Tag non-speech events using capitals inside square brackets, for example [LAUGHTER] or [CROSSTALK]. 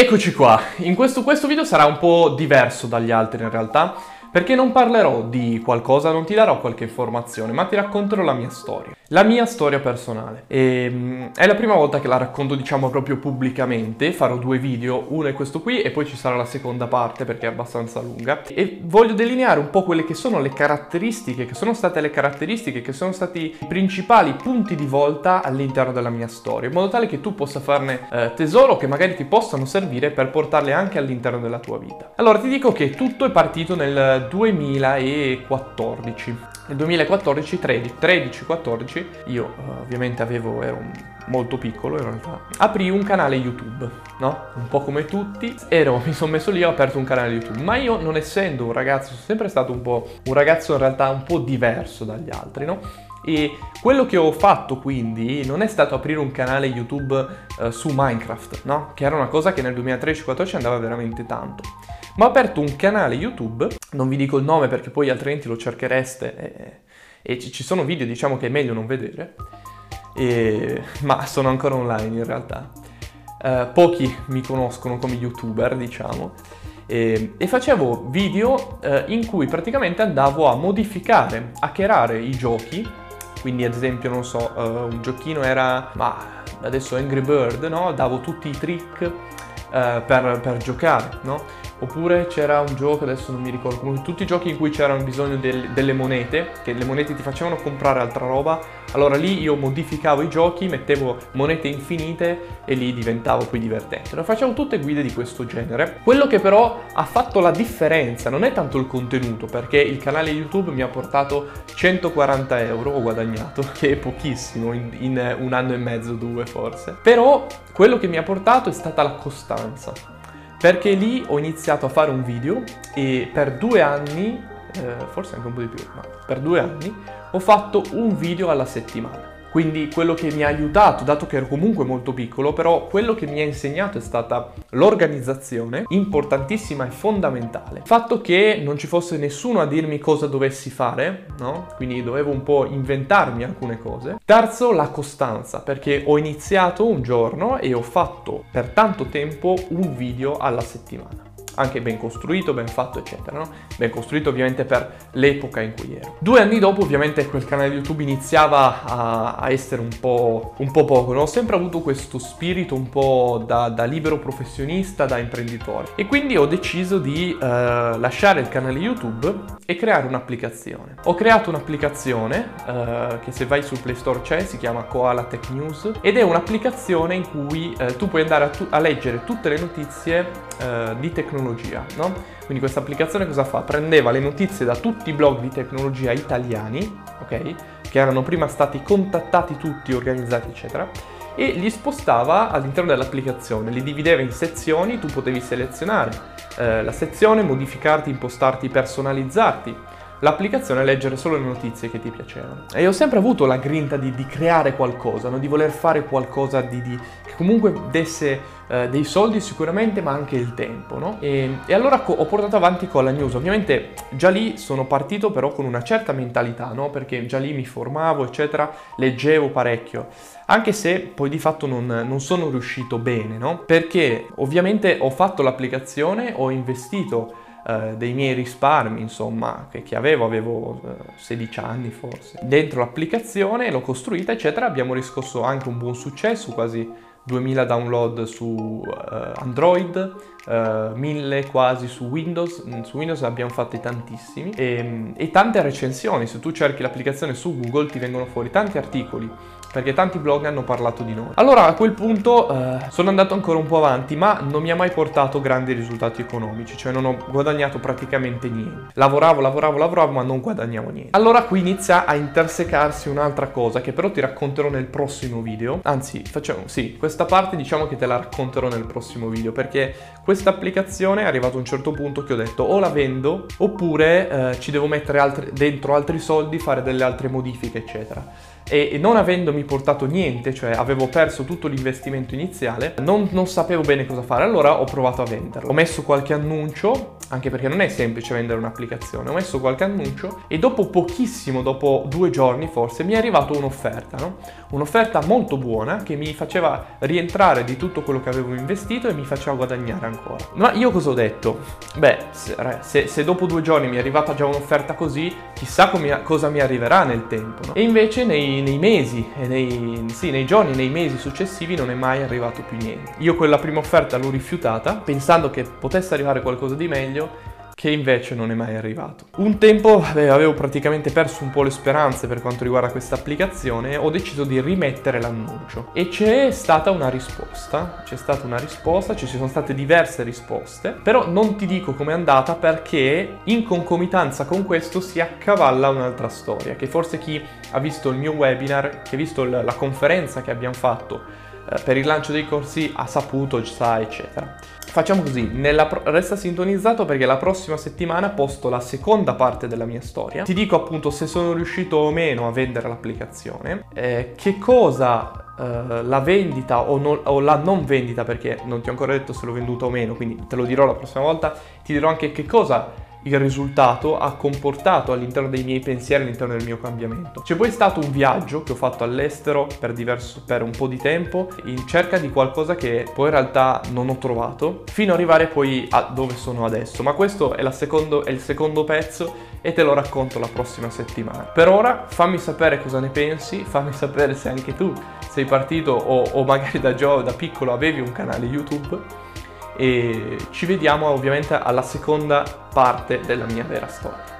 Eccoci qua, in questo, questo video sarà un po' diverso dagli altri in realtà perché non parlerò di qualcosa, non ti darò qualche informazione, ma ti racconterò la mia storia. La mia storia personale. E, um, è la prima volta che la racconto, diciamo, proprio pubblicamente. Farò due video, uno è questo qui e poi ci sarà la seconda parte perché è abbastanza lunga. E voglio delineare un po' quelle che sono le caratteristiche, che sono state le caratteristiche, che sono stati i principali punti di volta all'interno della mia storia, in modo tale che tu possa farne eh, tesoro, che magari ti possano servire per portarle anche all'interno della tua vita. Allora ti dico che tutto è partito nel 2014. Nel 2014, 13, 13 14, io eh, ovviamente avevo, ero molto piccolo in realtà, aprì un canale YouTube, no? Un po' come tutti, ero, mi sono messo lì ho aperto un canale YouTube, ma io non essendo un ragazzo, sono sempre stato un po', un ragazzo in realtà un po' diverso dagli altri, no? E quello che ho fatto quindi non è stato aprire un canale YouTube eh, su Minecraft, no? Che era una cosa che nel 2013-14 andava veramente tanto ma ho aperto un canale YouTube, non vi dico il nome perché poi altrimenti lo cerchereste e, e ci sono video diciamo che è meglio non vedere, e, ma sono ancora online in realtà. Uh, pochi mi conoscono come youtuber diciamo e, e facevo video uh, in cui praticamente andavo a modificare, hackerare i giochi quindi ad esempio non so uh, un giochino era ma adesso Angry Bird no? davo tutti i trick per, per giocare no? Oppure c'era un gioco, adesso non mi ricordo, comunque tutti i giochi in cui c'erano bisogno del, delle monete, che le monete ti facevano comprare altra roba, allora lì io modificavo i giochi, mettevo monete infinite e lì diventavo poi divertente. Lo facevo tutte guide di questo genere. Quello che però ha fatto la differenza non è tanto il contenuto, perché il canale YouTube mi ha portato 140 euro, ho guadagnato, [LAUGHS] che è pochissimo in, in un anno e mezzo, due forse. Però quello che mi ha portato è stata la costanza perché lì ho iniziato a fare un video e per due anni, eh, forse anche un po' di più, ma per due anni ho fatto un video alla settimana. Quindi quello che mi ha aiutato, dato che ero comunque molto piccolo, però quello che mi ha insegnato è stata l'organizzazione, importantissima e fondamentale. Il fatto che non ci fosse nessuno a dirmi cosa dovessi fare, no? Quindi dovevo un po' inventarmi alcune cose. Terzo, la costanza, perché ho iniziato un giorno e ho fatto per tanto tempo un video alla settimana anche ben costruito, ben fatto, eccetera, no? Ben costruito ovviamente per l'epoca in cui ero. Due anni dopo ovviamente quel canale YouTube iniziava a, a essere un po', un po', poco, no? Ho sempre avuto questo spirito un po' da, da libero professionista, da imprenditore. E quindi ho deciso di uh, lasciare il canale YouTube e creare un'applicazione. Ho creato un'applicazione uh, che se vai sul Play Store c'è, si chiama Koala Tech News ed è un'applicazione in cui uh, tu puoi andare a, tu- a, leggere tutte le notizie di tecnologia tecnologia, no? Quindi questa applicazione cosa fa? Prendeva le notizie da tutti i blog di tecnologia italiani, ok? Che erano prima stati contattati tutti, organizzati, eccetera, e li spostava all'interno dell'applicazione, li divideva in sezioni, tu potevi selezionare eh, la sezione, modificarti, impostarti, personalizzarti l'applicazione e leggere solo le notizie che ti piacevano. E ho sempre avuto la grinta di, di creare qualcosa, no? di voler fare qualcosa di, di, che comunque desse eh, dei soldi sicuramente, ma anche il tempo. No? E, e, allora co- ho portato avanti con la news. Ovviamente già lì sono partito però con una certa mentalità, no? perché già lì mi formavo, eccetera, leggevo parecchio. Anche se poi di fatto non, non sono riuscito bene, no? Perché ovviamente ho fatto l'applicazione, ho investito eh, dei miei risparmi, insomma, che, che avevo, avevo eh, 16 anni forse, dentro l'applicazione, l'ho costruita, eccetera, abbiamo riscosso anche un buon successo, quasi 2000 download su uh, Android, uh, 1000 quasi su Windows, mm, su Windows abbiamo fatti tantissimi e, e, tante recensioni, se tu cerchi l'applicazione su Google ti vengono fuori tanti articoli perché tanti blog hanno parlato di noi. Allora a quel punto uh, sono andato ancora un po' avanti ma non mi ha mai portato grandi risultati economici, cioè non ho guadagnato praticamente niente. Lavoravo, lavoravo, lavoravo ma non guadagnavo niente. Allora qui inizia a intersecarsi un'altra cosa che però ti racconterò nel prossimo video, anzi facciamo, sì, questa parte diciamo che te la racconterò nel prossimo video perché questa applicazione è arrivato a un certo punto che ho detto o la vendo oppure eh, ci devo mettere altri, dentro altri soldi, fare delle altre modifiche eccetera e non avendomi portato niente, cioè avevo perso tutto l'investimento iniziale, non, non, sapevo bene cosa fare, allora ho provato a venderlo. Ho messo qualche annuncio anche perché non è semplice vendere un'applicazione. Ho messo qualche annuncio e dopo pochissimo, dopo due giorni forse, mi è arrivata un'offerta, no? Un'offerta molto buona che mi faceva rientrare di tutto quello che avevo investito e mi faceva guadagnare ancora. Ma io cosa ho detto? Beh, se, se dopo due giorni mi è arrivata già un'offerta così, chissà come, cosa mi arriverà nel tempo. No? E invece nei, nei mesi, nei, sì, nei giorni, nei mesi successivi non è mai arrivato più niente. Io quella prima offerta l'ho rifiutata pensando che potesse arrivare qualcosa di meglio che invece non è mai arrivato. Un tempo beh, avevo praticamente perso un po' le speranze per quanto riguarda questa applicazione, ho deciso di rimettere l'annuncio e c'è stata una risposta, c'è stata una risposta, ci sono state diverse risposte, però non ti dico com'è andata perché in concomitanza con questo si accavalla un'altra storia, che forse chi ha visto il mio webinar, chi ha visto la conferenza che abbiamo fatto eh, per il lancio dei corsi ha saputo, sa, eccetera. Facciamo così, pro- resta sintonizzato perché la prossima settimana posto la seconda parte della mia storia. Ti dico appunto se sono riuscito o meno a vendere l'applicazione, eh, che cosa Uh, la vendita o, non, o, la non vendita, perché non ti ho ancora detto se l'ho venduta o meno, quindi te lo dirò la prossima volta, ti dirò anche che cosa il risultato ha comportato all'interno dei miei pensieri, all'interno del mio cambiamento. C'è poi stato un viaggio che ho fatto all'estero per, diverso, per un po' di tempo in cerca di qualcosa che poi in realtà non ho trovato, fino ad arrivare poi a dove sono adesso. Ma questo è, secondo, è il secondo pezzo e te lo racconto la prossima settimana. Per ora fammi sapere cosa ne pensi, fammi sapere se anche tu sei partito o, o magari da, Joe, da piccolo avevi un canale YouTube e ci vediamo ovviamente alla seconda parte della mia vera storia.